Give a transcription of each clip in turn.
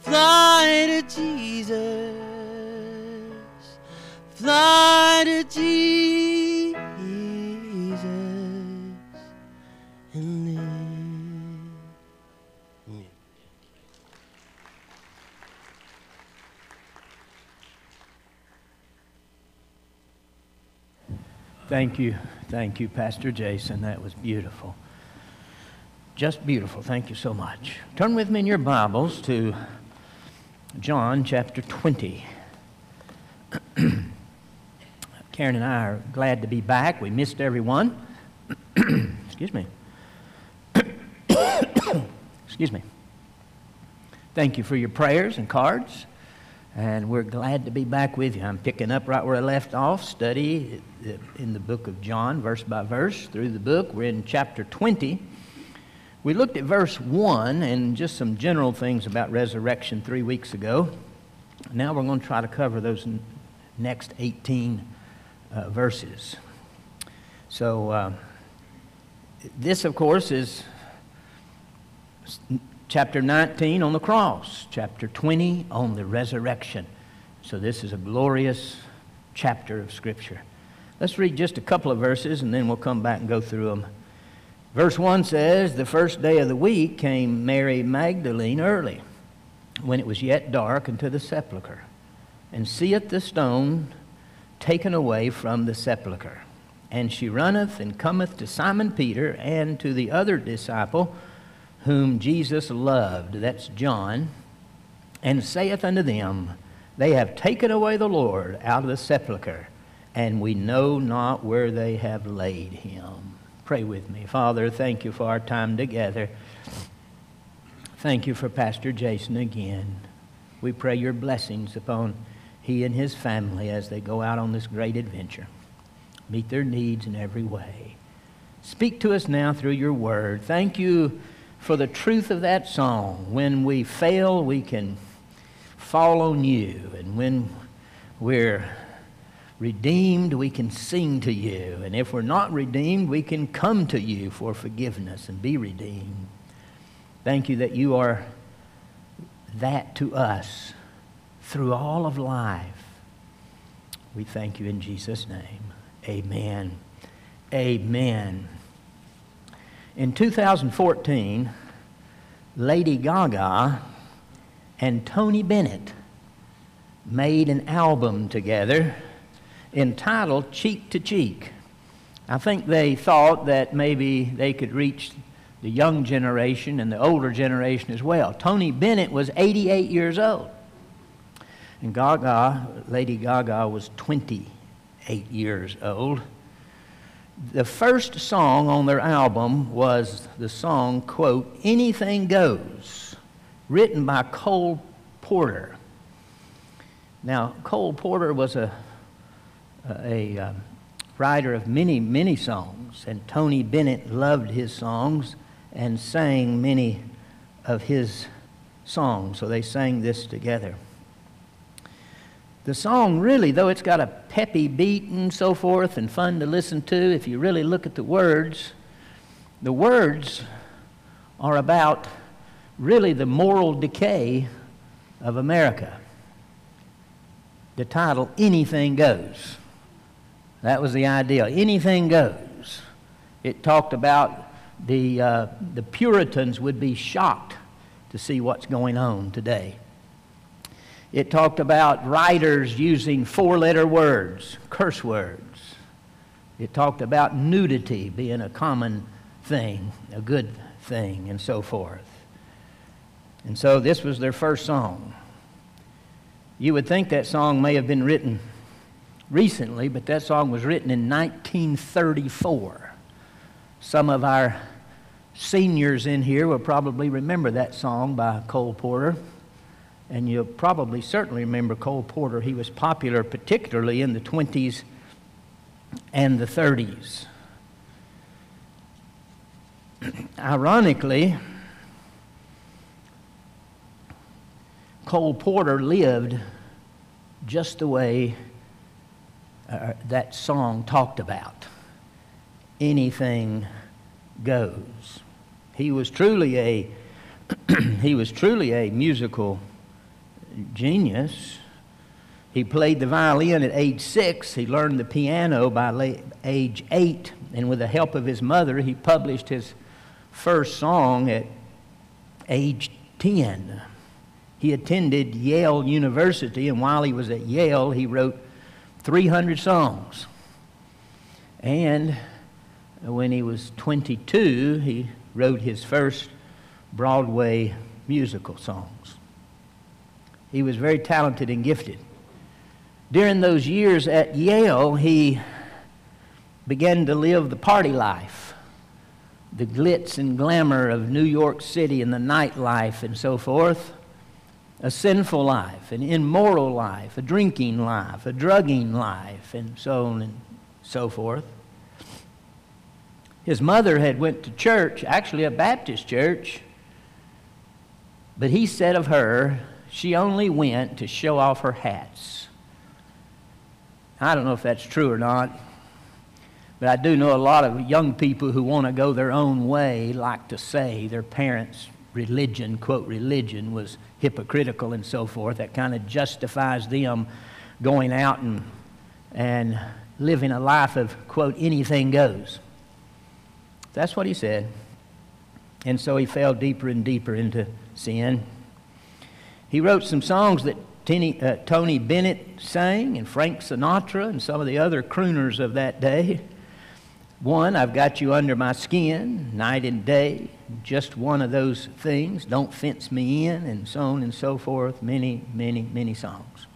Fly to Jesus. Fly to Jesus and live. Thank you. Thank you, Pastor Jason. That was beautiful. Just beautiful. Thank you so much. Turn with me in your Bibles to John chapter 20. Karen and I are glad to be back. We missed everyone. Excuse me. Excuse me. Thank you for your prayers and cards. And we're glad to be back with you. I'm picking up right where I left off, study in the book of John, verse by verse, through the book. We're in chapter 20. We looked at verse 1 and just some general things about resurrection three weeks ago. Now we're going to try to cover those next 18 uh, verses. So, uh, this, of course, is chapter 19 on the cross, chapter 20 on the resurrection. So, this is a glorious chapter of Scripture. Let's read just a couple of verses and then we'll come back and go through them. Verse 1 says, The first day of the week came Mary Magdalene early, when it was yet dark, unto the sepulchre, and seeth the stone taken away from the sepulchre. And she runneth and cometh to Simon Peter and to the other disciple whom Jesus loved, that's John, and saith unto them, They have taken away the Lord out of the sepulchre and we know not where they have laid him. Pray with me. Father, thank you for our time together. Thank you for Pastor Jason again. We pray your blessings upon he and his family as they go out on this great adventure. Meet their needs in every way. Speak to us now through your word. Thank you for the truth of that song. When we fail, we can fall on you. And when we're redeemed, we can sing to you. And if we're not redeemed, we can come to you for forgiveness and be redeemed. Thank you that you are that to us through all of life. We thank you in Jesus' name. Amen. Amen. In 2014, Lady Gaga and Tony Bennett made an album together entitled Cheek to Cheek. I think they thought that maybe they could reach the young generation and the older generation as well. Tony Bennett was 88 years old. And Gaga, Lady Gaga, was 28 years old. The first song on their album was the song, quote, Anything Goes, written by Cole Porter. Now, Cole Porter was a a um, writer of many, many songs, and Tony Bennett loved his songs and sang many of his songs. So they sang this together. The song, really, though it's got a peppy beat and so forth and fun to listen to, if you really look at the words, the words are about really the moral decay of America. The title, Anything Goes. That was the idea. Anything goes. It talked about the, uh, the Puritans would be shocked to see what's going on today. It talked about writers using four letter words, curse words. It talked about nudity being a common thing, a good thing, and so forth. And so this was their first song. You would think that song may have been written recently, but that song was written in 1934. Some of our seniors in here will probably remember that song by Cole Porter. And you'll probably certainly remember Cole Porter. He was popular particularly in the 20s and the 30s. Ironically, Cole Porter lived just the way uh, that song talked about. Anything goes. He was truly a he was truly a musical genius. He played the violin at age six. He learned the piano by age eight. And with the help of his mother, he published his first song at age 10. He attended Yale University, and while he was at Yale, he wrote 300 songs. And when he was 22, he wrote his first Broadway musical songs. He was very talented and gifted. During those years at Yale, he began to live the party life, the glitz and glamour of New York City and the nightlife and so forth. A sinful life, an immoral life, a drinking life, a drugging life, and so on and so forth. His mother had went to church, actually a Baptist church, but he said of her, she only went to show off her hats. I don't know if that's true or not, but I do know a lot of young people who want to go their own way like to say their parents' religion, quote, religion, was hypocritical and so forth. That kind of justifies them going out and, and living a life of, quote, anything goes. That's what he said. And so he fell deeper and deeper into sin. He wrote some songs that Tony, uh, Tony Bennett sang, and Frank Sinatra, and some of the other crooners of that day. One, I've got you under my skin, night and day, just one of those things, don't fence me in, and so on and so forth. Many, many, many songs.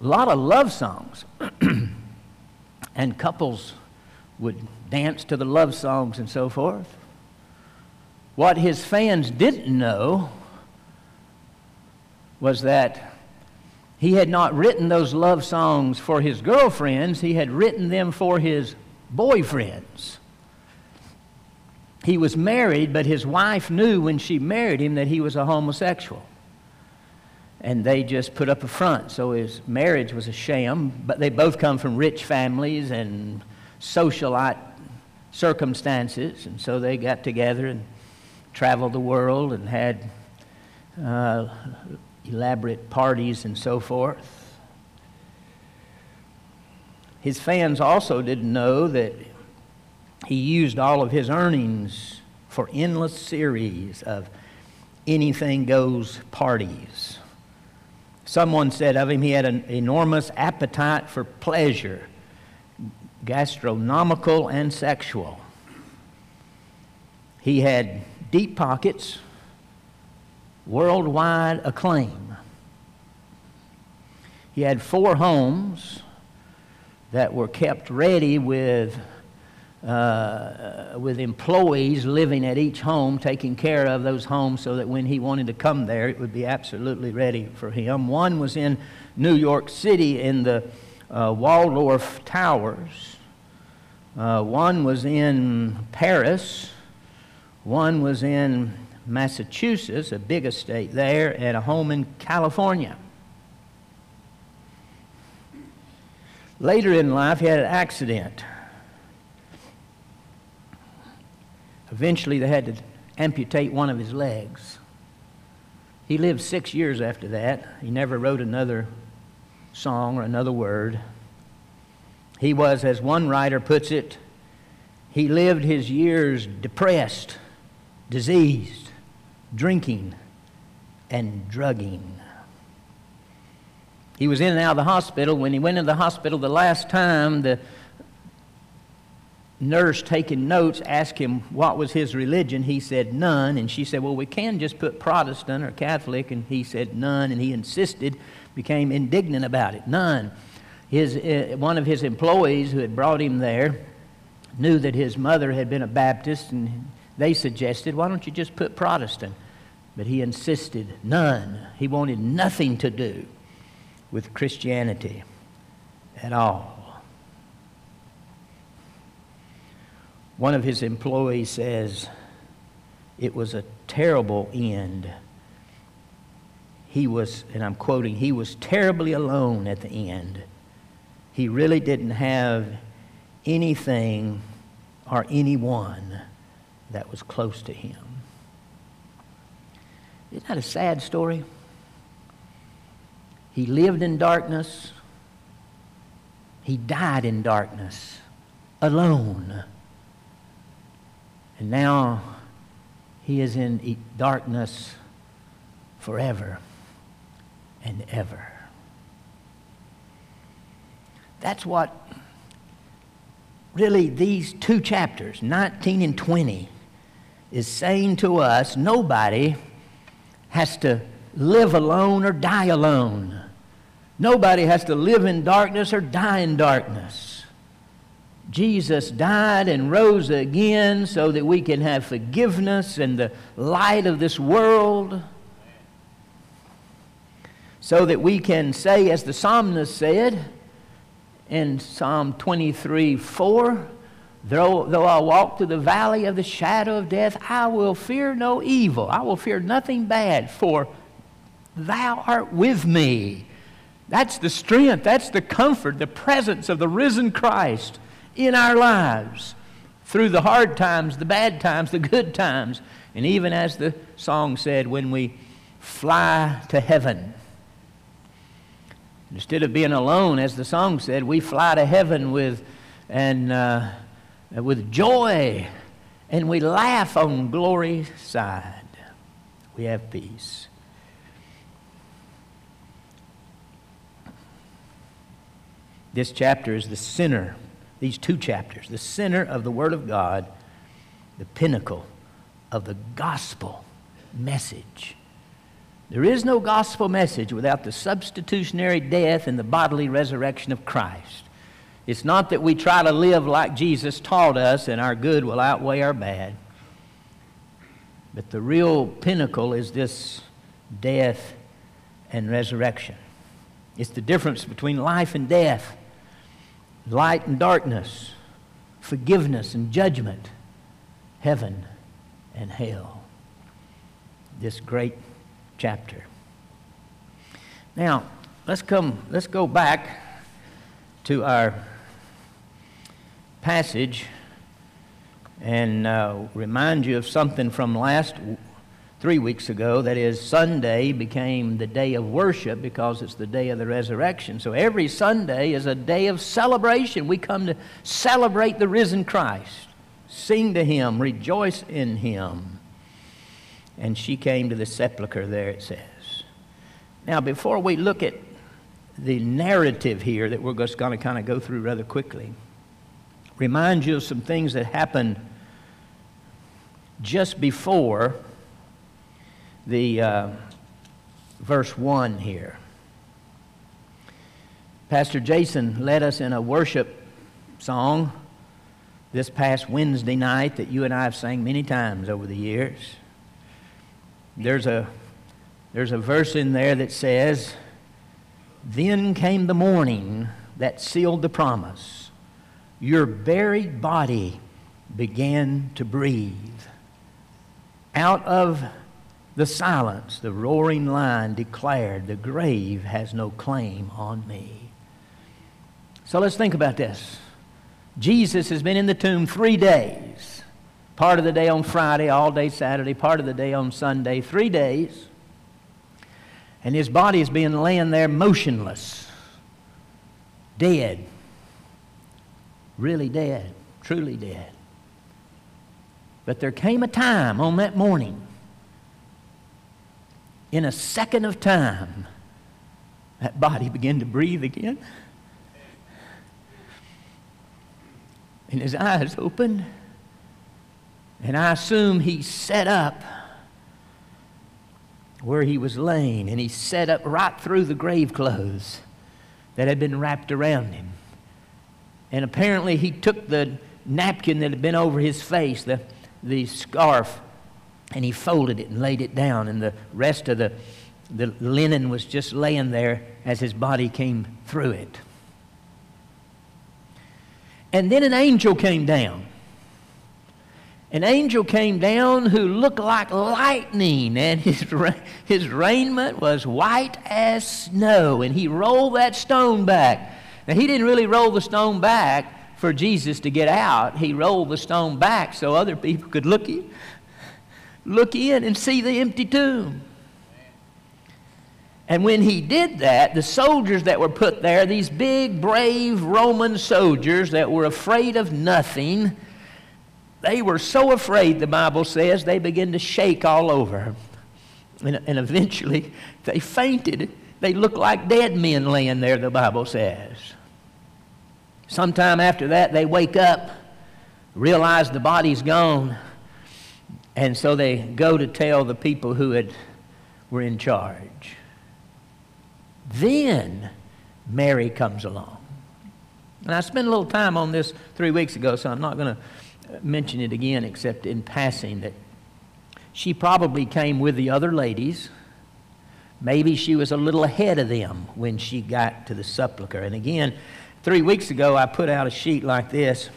A lot of love songs. and couples would dance to the love songs and so forth. What his fans didn't know was that he had not written those love songs for his girlfriends, he had written them for his boyfriends. He was married, but his wife knew when she married him that he was a homosexual. And they just put up a front. So his marriage was a sham, but they both come from rich families and socialite circumstances. And so they got together and traveled the world and had uh, elaborate parties and so forth. His fans also didn't know that he used all of his earnings for endless series of anything goes parties. Someone said of him he had an enormous appetite for pleasure, gastronomical and sexual. He had deep pockets, worldwide acclaim. He had four homes that were kept ready with, uh, with employees living at each home, taking care of those homes so that when he wanted to come there, it would be absolutely ready for him. One was in New York City in the uh, Waldorf Towers, uh, one was in Paris, one was in Massachusetts, a big estate there, and a home in California. Later in life, he had an accident. Eventually, they had to amputate one of his legs. He lived six years after that. He never wrote another song or another word. He was, as one writer puts it, he lived his years depressed, diseased, drinking, and drugging. He was in and out of the hospital. When he went into the hospital the last time, the nurse taking notes asked him what was his religion. He said none. And she said, Well, we can just put Protestant or Catholic. And he said none. And he insisted, became indignant about it. None. His, uh, one of his employees who had brought him there knew that his mother had been a Baptist, and they suggested, why don't you just put Protestant? But he insisted, none. He wanted nothing to do with Christianity at all. One of his employees says, it was a terrible end. He was, and I'm quoting, he was terribly alone at the end. He really didn't have anything or anyone that was close to him. Isn't that a sad story? He lived in darkness. He died in darkness, alone. And now he is in darkness forever and ever. That's what really these two chapters, 19 and 20, is saying to us nobody has to live alone or die alone. Nobody has to live in darkness or die in darkness. Jesus died and rose again so that we can have forgiveness and the light of this world. So that we can say, as the psalmist said in Psalm 23 4, Though, though I walk through the valley of the shadow of death, I will fear no evil. I will fear nothing bad, for thou art with me. That's the strength, that's the comfort, the presence of the risen Christ in our lives through the hard times, the bad times, the good times. And even as the song said, when we fly to heaven. Instead of being alone, as the song said, we fly to heaven with, and uh, Uh, with joy and we laugh on glory's side. We have peace. This chapter is the center, these two chapters, the center of the Word of God, the pinnacle of the gospel message. There is no gospel message without the substitutionary death and the bodily resurrection of Christ. It's not that we try to live like Jesus taught us and our good will outweigh our bad. But the real pinnacle is this death and resurrection. It's the difference between life and death, light and darkness, forgiveness and judgment, heaven and hell. This great chapter. Now, let's come, let's go back to our passage and uh, remind you of something from last three weeks ago. That is, Sunday became the day of worship because it's the day of the resurrection. So every Sunday is a day of celebration. We come to celebrate the risen Christ, sing to Him, rejoice in Him. And she came to the sepulchre there, it says. Now, before we look at the narrative here that we're just going to kind of go through rather quickly, reminds you of some things that happened just before the uh, verse 1 here. Pastor Jason led us in a worship song this past Wednesday night that you and I have sang many times over the years. There's a, there's a verse in there that says, Then came the morning that sealed the promise your buried body began to breathe. Out of the silence, the roaring lion declared, The grave has no claim on me. So let's think about this. Jesus has been in the tomb three days. Part of the day on Friday, all day Saturday, part of the day on Sunday, three days. And his body has been laying there motionless, dead really dead, truly dead. But there came a time on that morning, in a second of time, that body began to breathe again. And his eyes opened, and I assume he sat up where he was laying, and he sat up right through the grave clothes that had been wrapped around him. And apparently, he took the napkin that had been over his face, the, the scarf, and he folded it and laid it down. And the rest of the, the linen was just laying there as his body came through it. And then an angel came down. An angel came down who looked like lightning, and his, his raiment was white as snow. And he rolled that stone back now, he didn't really roll the stone back for Jesus to get out. He rolled the stone back so other people could look in, look in and see the empty tomb. And when he did that, the soldiers that were put there, these big, brave Roman soldiers that were afraid of nothing, they were so afraid, the Bible says, they began to shake all over. And, and eventually, they fainted. They looked like dead men laying there, the Bible says. Sometime after that, they wake up, realize the body's gone, and so they go to tell the people who had, were in charge. Then Mary comes along. And I spent a little time on this three weeks ago, so I'm not going to mention it again except in passing that she probably came with the other ladies. Maybe she was a little ahead of them when she got to the sepulchre. And again, three weeks ago, I put out a sheet like this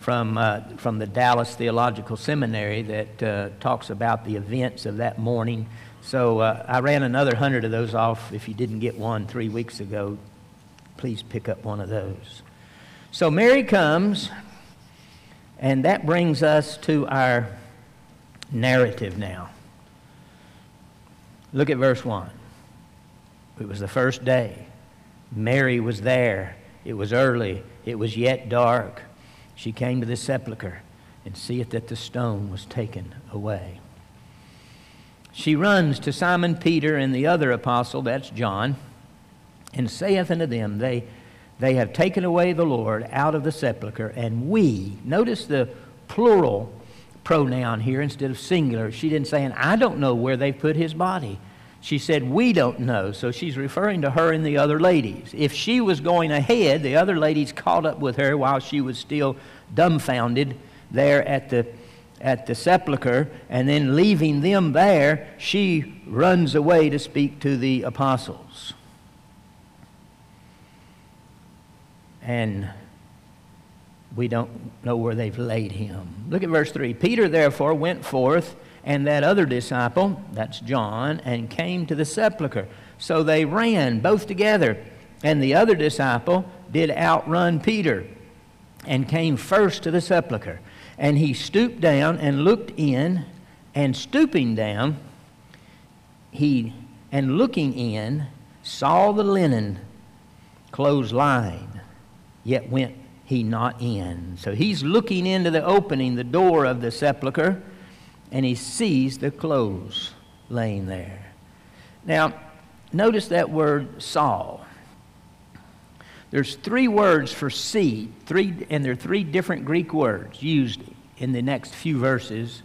from, uh, from the Dallas Theological Seminary that uh, talks about the events of that morning. So uh, I ran another hundred of those off. If you didn't get one three weeks ago, please pick up one of those. So Mary comes, and that brings us to our narrative now. Look at verse 1. It was the first day. Mary was there. It was early. It was yet dark. She came to the sepulchre and seeth that the stone was taken away. She runs to Simon Peter and the other apostle, that's John, and saith unto them, They, they have taken away the Lord out of the sepulchre, and we, notice the plural pronoun here instead of singular. She didn't say, and I don't know where they've put his body. She said, We don't know. So she's referring to her and the other ladies. If she was going ahead, the other ladies caught up with her while she was still dumbfounded there at the at the sepulchre, and then leaving them there, she runs away to speak to the apostles. And we don't know where they've laid him. Look at verse 3. Peter therefore went forth, and that other disciple, that's John, and came to the sepulchre. So they ran both together, and the other disciple did outrun Peter, and came first to the sepulchre. And he stooped down and looked in, and stooping down, he and looking in, saw the linen clothes lying, yet went he not in. So he's looking into the opening, the door of the sepulchre, and he sees the clothes laying there. Now, notice that word saw. There's three words for see, three, and there are three different Greek words used in the next few verses,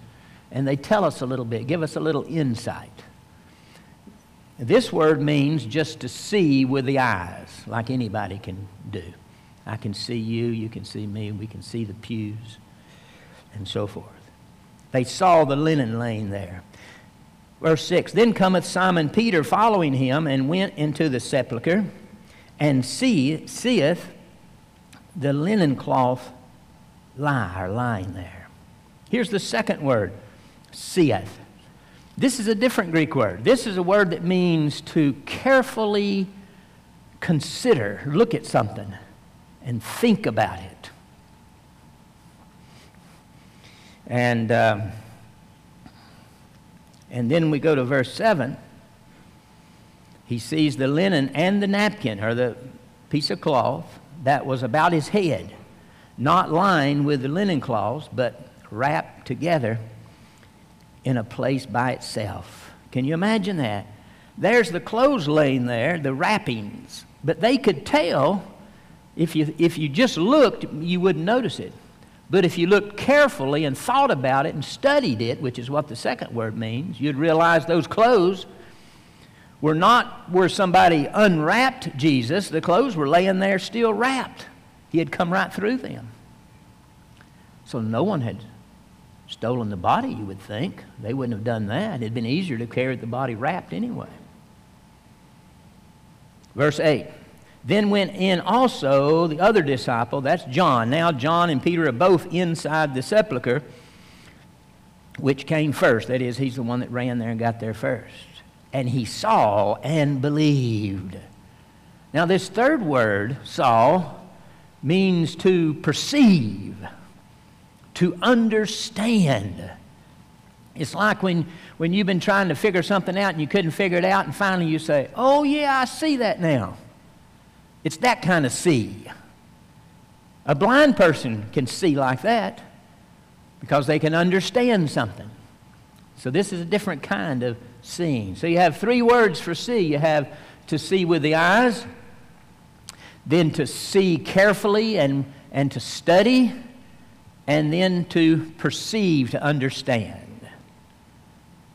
and they tell us a little bit, give us a little insight. This word means just to see with the eyes, like anybody can do. I can see you, you can see me, we can see the pews, and so forth. They saw the linen laying there. Verse 6 Then cometh Simon Peter following him, and went into the sepulchre and see, seeth the linen cloth lie or lying there. Here's the second word, seeth. This is a different Greek word. This is a word that means to carefully consider, look at something, and think about it. And, uh, and then we go to verse 7 he sees the linen and the napkin, or the piece of cloth, that was about his head, not lined with the linen cloths, but wrapped together in a place by itself. Can you imagine that? There's the clothes laying there, the wrappings, but they could tell if you, if you just looked, you wouldn't notice it. But if you looked carefully and thought about it and studied it, which is what the second word means, you'd realize those clothes were not where somebody unwrapped Jesus, the clothes were laying there still wrapped. He had come right through them. So no one had stolen the body, you would think. They wouldn't have done that. It'd been easier to carry the body wrapped anyway. Verse 8. Then went in also the other disciple, that's John. Now John and Peter are both inside the sepulchre, which came first. That is, he's the one that ran there and got there first and he saw and believed. Now, this third word, saw, means to perceive, to understand. It's like when, when you've been trying to figure something out and you couldn't figure it out, and finally you say, Oh, yeah, I see that now. It's that kind of see. A blind person can see like that because they can understand something. So, this is a different kind of seeing. So, you have three words for see you have to see with the eyes, then to see carefully and, and to study, and then to perceive, to understand.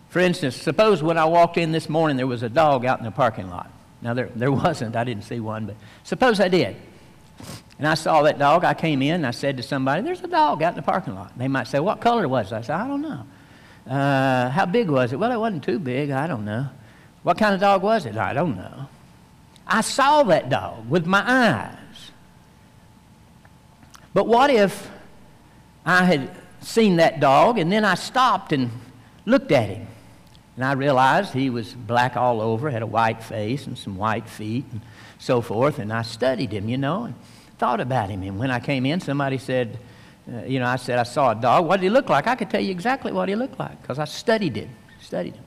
For instance, suppose when I walked in this morning there was a dog out in the parking lot. Now, there, there wasn't, I didn't see one, but suppose I did. And I saw that dog. I came in and I said to somebody, There's a dog out in the parking lot. They might say, What color was it? I said, I don't know. Uh, how big was it? Well, it wasn't too big. I don't know. What kind of dog was it? I don't know. I saw that dog with my eyes. But what if I had seen that dog and then I stopped and looked at him? And I realized he was black all over, had a white face and some white feet and so forth. And I studied him, you know, and thought about him. And when I came in, somebody said, uh, you know, I said, I saw a dog. What did he look like? I could tell you exactly what he looked like because I studied him. Studied him.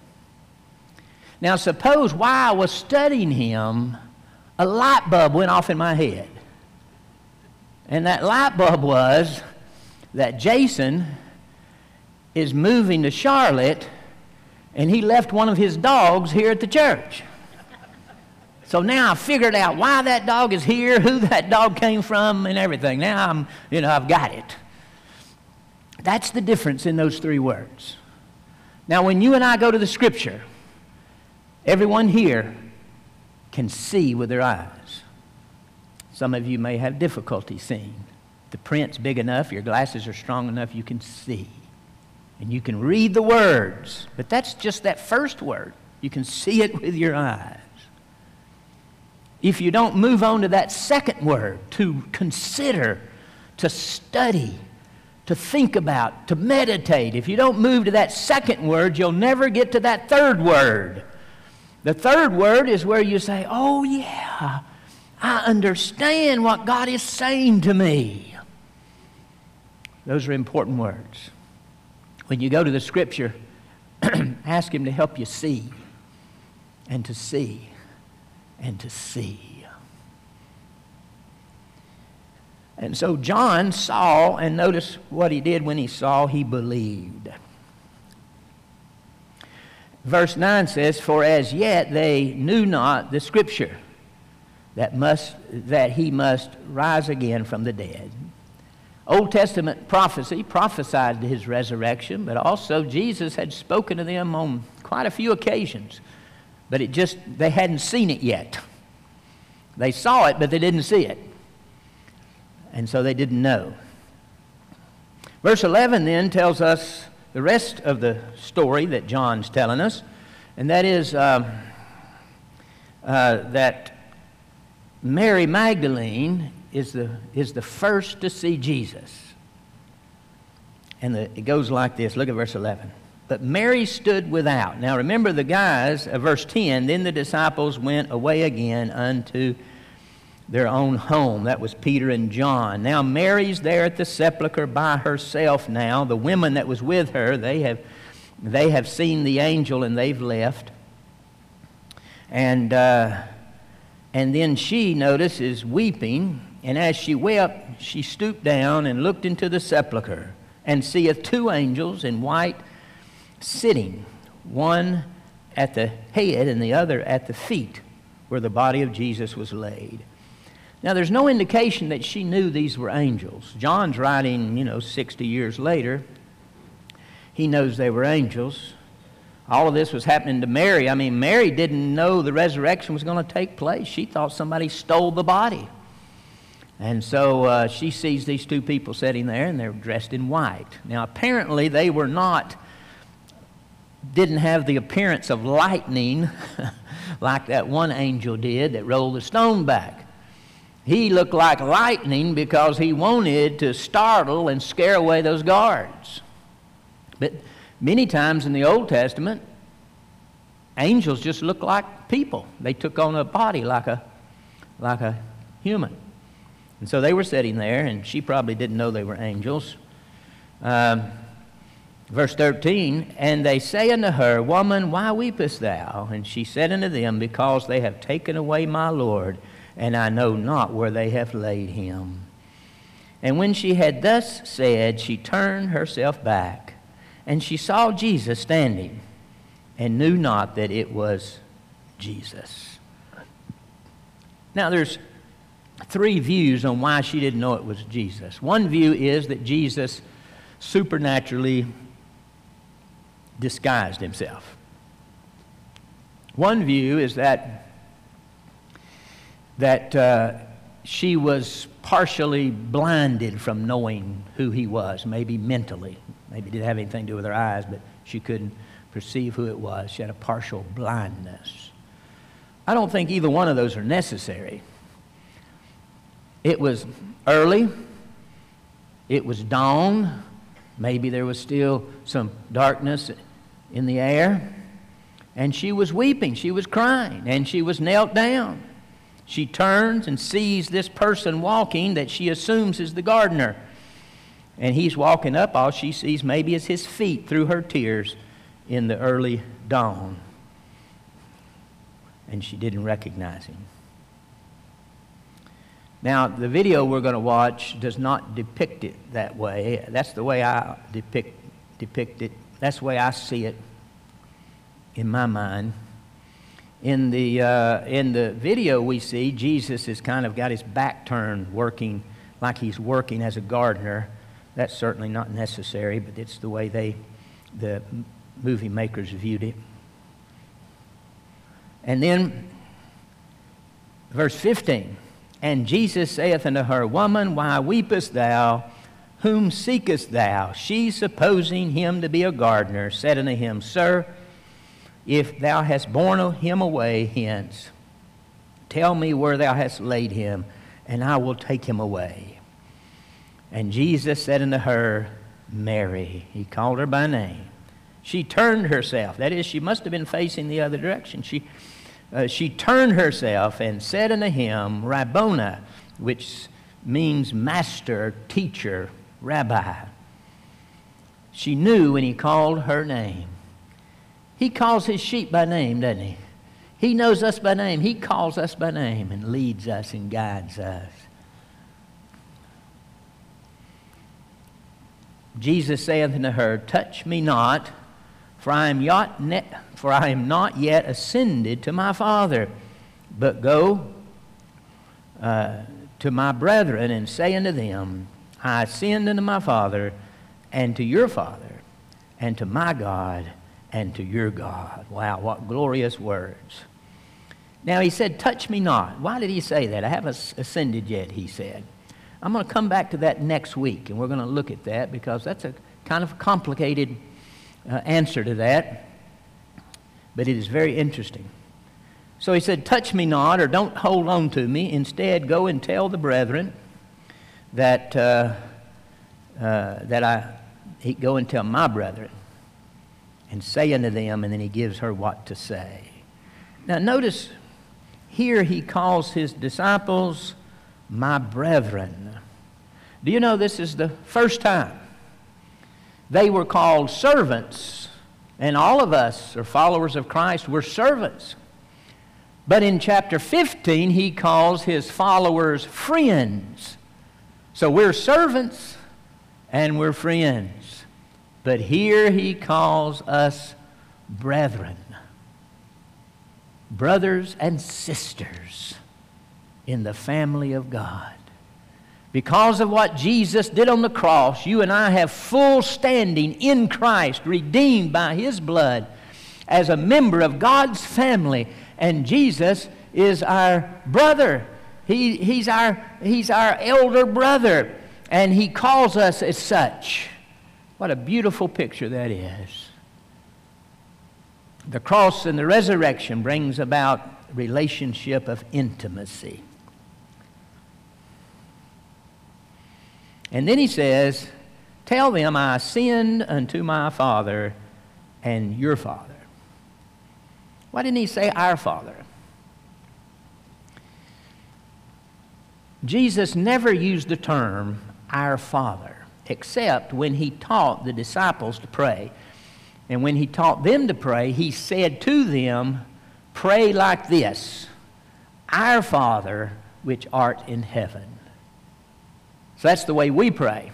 Now, suppose while I was studying him, a light bulb went off in my head. And that light bulb was that Jason is moving to Charlotte and he left one of his dogs here at the church. So now I figured out why that dog is here, who that dog came from, and everything. Now I'm, you know, I've got it. That's the difference in those three words. Now, when you and I go to the scripture, everyone here can see with their eyes. Some of you may have difficulty seeing. The print's big enough, your glasses are strong enough, you can see. And you can read the words, but that's just that first word. You can see it with your eyes. If you don't move on to that second word, to consider, to study, to think about, to meditate, if you don't move to that second word, you'll never get to that third word. The third word is where you say, Oh, yeah, I understand what God is saying to me. Those are important words. When you go to the scripture, ask Him to help you see and to see and to see. And so John saw, and notice what he did when he saw, he believed. Verse 9 says, For as yet they knew not the scripture that, must, that he must rise again from the dead. Old Testament prophecy prophesied his resurrection, but also Jesus had spoken to them on quite a few occasions but it just, they hadn't seen it yet. They saw it, but they didn't see it. And so they didn't know. Verse 11 then tells us the rest of the story that John's telling us, and that is uh, uh, that Mary Magdalene is the, is the first to see Jesus. And the, it goes like this. Look at verse 11. But Mary stood without. Now remember the guys, uh, verse 10, then the disciples went away again unto their own home. That was Peter and John. Now Mary's there at the sepulchre by herself now. The women that was with her, they have, they have seen the angel and they've left. And, uh, and then she, notice, is weeping. And as she wept, she stooped down and looked into the sepulchre and seeth two angels in white sitting, one at the head and the other at the feet where the body of Jesus was laid. Now, there's no indication that she knew these were angels. John's writing, you know, 60 years later. He knows they were angels. All of this was happening to Mary. I mean, Mary didn't know the resurrection was going to take place. She thought somebody stole the body. And so uh, she sees these two people sitting there, and they're dressed in white. Now, apparently, they were not didn't have the appearance of lightning like that one angel did that rolled the stone back. He looked like lightning because he wanted to startle and scare away those guards. But many times in the Old Testament, angels just looked like people. They took on a body like a, like a human. And so they were sitting there, and she probably didn't know they were angels. Um, Verse 13, and they say unto her, Woman, why weepest thou? And she said unto them, Because they have taken away my Lord, and I know not where they have laid him. And when she had thus said, she turned herself back, and she saw Jesus standing, and knew not that it was Jesus. Now, there's three views on why she didn't know it was Jesus. One view is that Jesus supernaturally disguised himself. One view is that, that uh, she was partially blinded from knowing who he was, maybe mentally. Maybe it didn't have anything to do with her eyes, but she couldn't perceive who it was. She had a partial blindness. I don't think either one of those are necessary. It was early, it was dawn, maybe there was still some darkness in the air. And she was weeping, she was crying, and she was knelt down. She turns and sees this person walking that she assumes is the gardener. And he's walking up. All she sees maybe is his feet through her tears in the early dawn. And she didn't recognize him. Now, the video we're going to watch does not depict it that way. That's the way I depict, depict it that's the way I see it in my mind. In the, uh, in the video, we see Jesus has kind of got his back turned, working like he's working as a gardener. That's certainly not necessary, but it's the way they, the movie makers viewed it. And then, verse 15 And Jesus saith unto her, Woman, why weepest thou? Whom seekest thou? She, supposing him to be a gardener, said unto him, Sir, if thou hast borne him away hence, tell me where thou hast laid him, and I will take him away. And Jesus said unto her, Mary. He called her by name. She turned herself. That is, she must have been facing the other direction. She, uh, she turned herself and said unto him, Rabboni, which means master, teacher, Rabbi. She knew when he called her name. He calls his sheep by name, doesn't he? He knows us by name. He calls us by name and leads us and guides us. Jesus saith unto her, Touch me not, for I am, ne- for I am not yet ascended to my Father, but go uh, to my brethren and say unto them, I ascend unto my Father and to your Father and to my God and to your God. Wow, what glorious words. Now he said, Touch me not. Why did he say that? I haven't ascended yet, he said. I'm going to come back to that next week, and we're going to look at that because that's a kind of complicated uh, answer to that, but it is very interesting. So he said, Touch me not, or don't hold on to me. Instead, go and tell the brethren that, uh, uh, that I he go and tell my brethren and say unto them, and then he gives her what to say. Now, notice here he calls his disciples my brethren. Do you know this is the first time they were called servants, and all of us are followers of Christ, we're servants. But in chapter 15, he calls his followers friends. So we're servants and we're friends. But here he calls us brethren, brothers and sisters in the family of God. Because of what Jesus did on the cross, you and I have full standing in Christ, redeemed by his blood as a member of God's family. And Jesus is our brother he, he's, our, he's our elder brother, and he calls us as such. What a beautiful picture that is. The cross and the resurrection brings about relationship of intimacy. And then he says, Tell them I ascend unto my Father and your Father. Why didn't he say our Father? Jesus never used the term our Father, except when he taught the disciples to pray. And when he taught them to pray, he said to them, Pray like this Our Father, which art in heaven. So that's the way we pray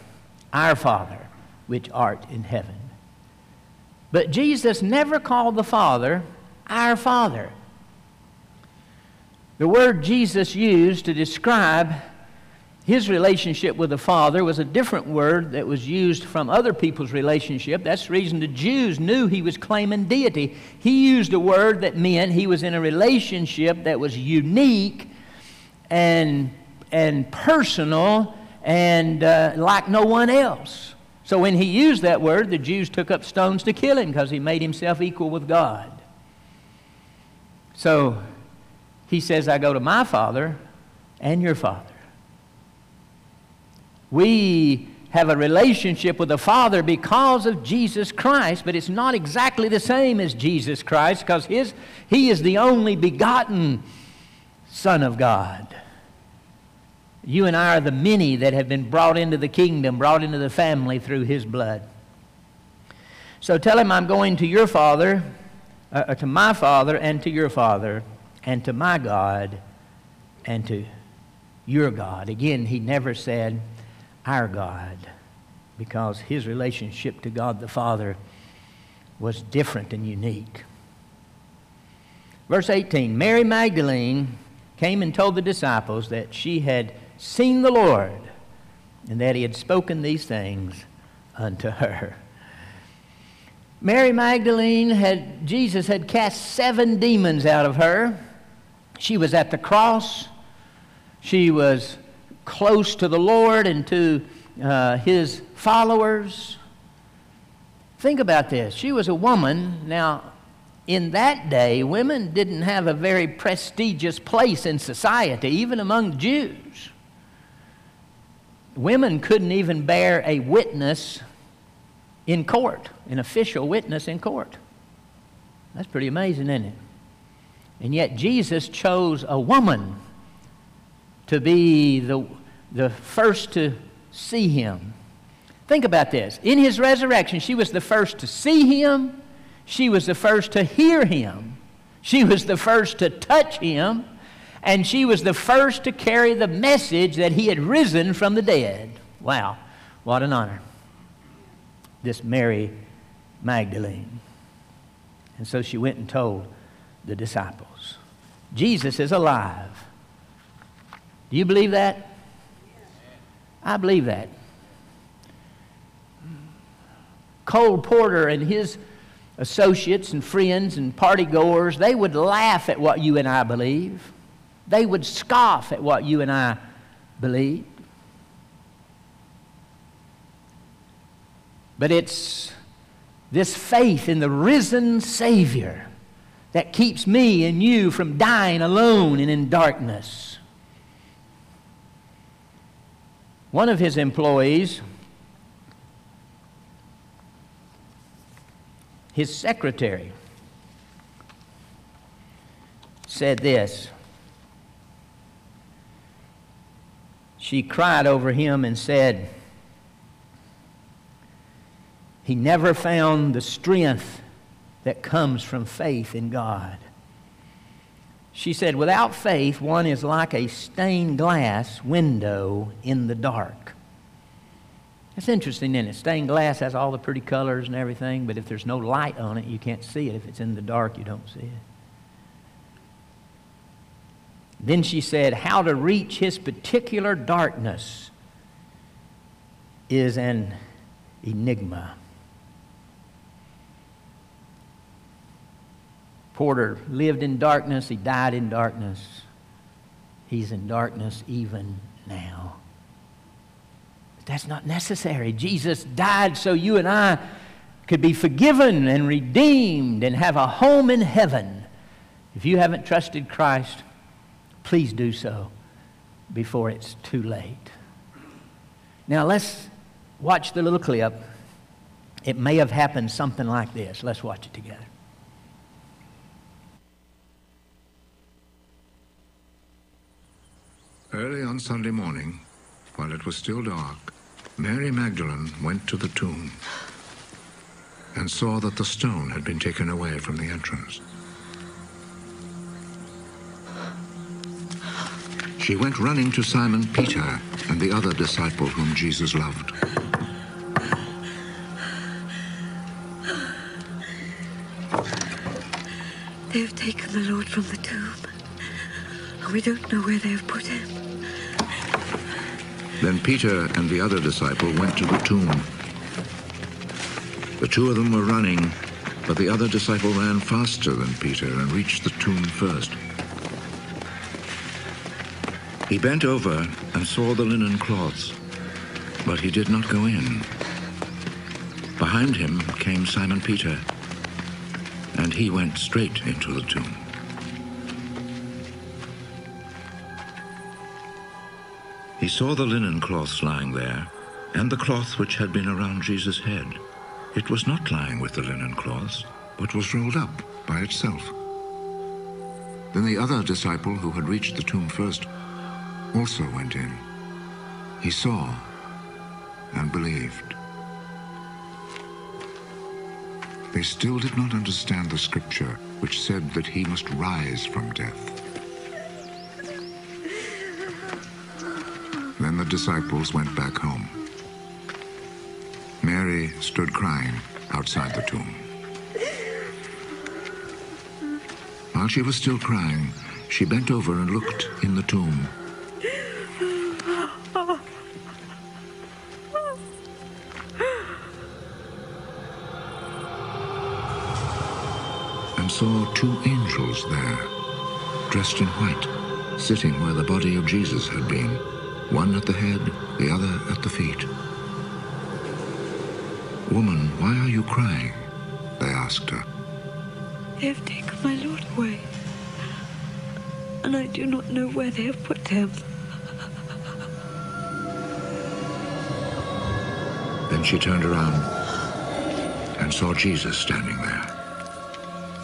Our Father, which art in heaven. But Jesus never called the Father our Father. The word Jesus used to describe his relationship with the Father was a different word that was used from other people's relationship. That's the reason the Jews knew he was claiming deity. He used a word that meant he was in a relationship that was unique and, and personal and uh, like no one else. So when he used that word, the Jews took up stones to kill him because he made himself equal with God. So he says, I go to my Father and your Father. We have a relationship with the Father because of Jesus Christ, but it's not exactly the same as Jesus Christ because his, He is the only begotten Son of God. You and I are the many that have been brought into the kingdom, brought into the family through His blood. So tell Him, I'm going to your Father, uh, to my Father, and to your Father, and to my God, and to your God. Again, He never said, our God because his relationship to God the Father was different and unique. Verse 18 Mary Magdalene came and told the disciples that she had seen the Lord and that he had spoken these things unto her. Mary Magdalene had, Jesus had cast seven demons out of her. She was at the cross. She was close to the Lord and to uh, his followers. Think about this. She was a woman. Now, in that day, women didn't have a very prestigious place in society, even among Jews. Women couldn't even bear a witness in court, an official witness in court. That's pretty amazing, isn't it? And yet, Jesus chose a woman to be the, the first to see him. Think about this. In his resurrection, she was the first to see him, she was the first to hear him, she was the first to touch him, and she was the first to carry the message that he had risen from the dead. Wow, what an honor. This Mary Magdalene. And so she went and told the disciples Jesus is alive. Do you believe that? I believe that. Cole Porter and his associates and friends and party goers, they would laugh at what you and I believe. They would scoff at what you and I believe. But it's this faith in the risen Savior that keeps me and you from dying alone and in darkness. One of his employees, his secretary, said this. She cried over him and said, He never found the strength that comes from faith in God. She said, Without faith, one is like a stained glass window in the dark. It's interesting, isn't it? Stained glass has all the pretty colors and everything, but if there's no light on it, you can't see it. If it's in the dark, you don't see it. Then she said, How to reach his particular darkness is an enigma. Porter lived in darkness, he died in darkness. He's in darkness even now. But that's not necessary. Jesus died so you and I could be forgiven and redeemed and have a home in heaven. If you haven't trusted Christ, please do so before it's too late. Now let's watch the little clip. It may have happened something like this. Let's watch it together. Early on Sunday morning, while it was still dark, Mary Magdalene went to the tomb and saw that the stone had been taken away from the entrance. She went running to Simon Peter and the other disciple whom Jesus loved. They have taken the Lord from the tomb, and we don't know where they have put him. Then Peter and the other disciple went to the tomb. The two of them were running, but the other disciple ran faster than Peter and reached the tomb first. He bent over and saw the linen cloths, but he did not go in. Behind him came Simon Peter, and he went straight into the tomb. He saw the linen cloths lying there, and the cloth which had been around Jesus' head. It was not lying with the linen cloths, but was rolled up by itself. Then the other disciple who had reached the tomb first also went in. He saw and believed. They still did not understand the scripture which said that he must rise from death. Then the disciples went back home. Mary stood crying outside the tomb. While she was still crying, she bent over and looked in the tomb. Saw two angels there, dressed in white, sitting where the body of Jesus had been, one at the head, the other at the feet. Woman, why are you crying? They asked her. They have taken my Lord away, and I do not know where they have put him. Then she turned around and saw Jesus standing there.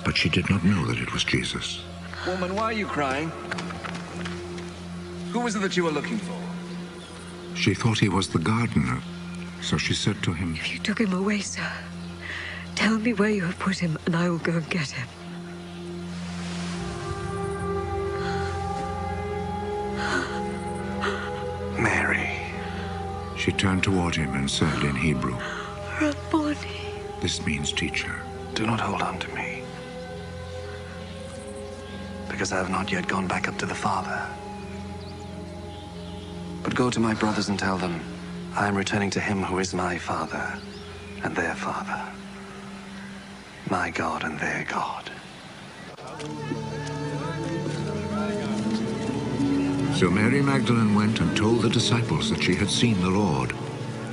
But she did not know that it was Jesus. Woman, why are you crying? Who was it that you were looking for? She thought he was the gardener, so she said to him, If you took him away, sir, tell me where you have put him, and I will go and get him. Mary. She turned toward him and said in Hebrew, Rabboni. This means teacher. Do not hold on to me. Because I have not yet gone back up to the Father. But go to my brothers and tell them, I am returning to him who is my Father and their Father. My God and their God. So Mary Magdalene went and told the disciples that she had seen the Lord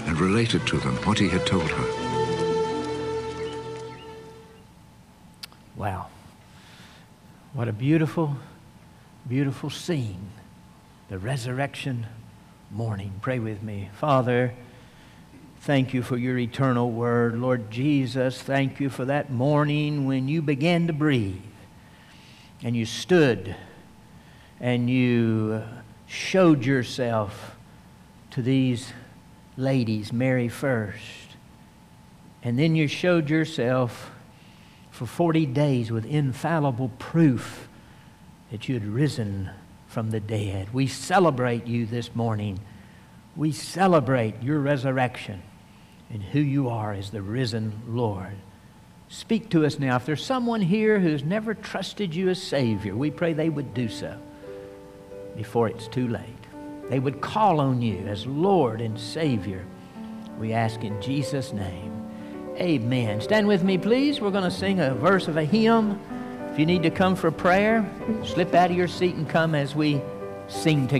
and related to them what he had told her. What a beautiful, beautiful scene. The resurrection morning. Pray with me. Father, thank you for your eternal word. Lord Jesus, thank you for that morning when you began to breathe and you stood and you showed yourself to these ladies, Mary first. And then you showed yourself for 40 days with infallible proof that you had risen from the dead. We celebrate you this morning. We celebrate your resurrection and who you are as the risen Lord. Speak to us now. If there's someone here who's never trusted you as Savior, we pray they would do so before it's too late. They would call on you as Lord and Savior. We ask in Jesus' name. Amen. Stand with me, please. We're going to sing a verse of a hymn. If you need to come for prayer, slip out of your seat and come as we sing together.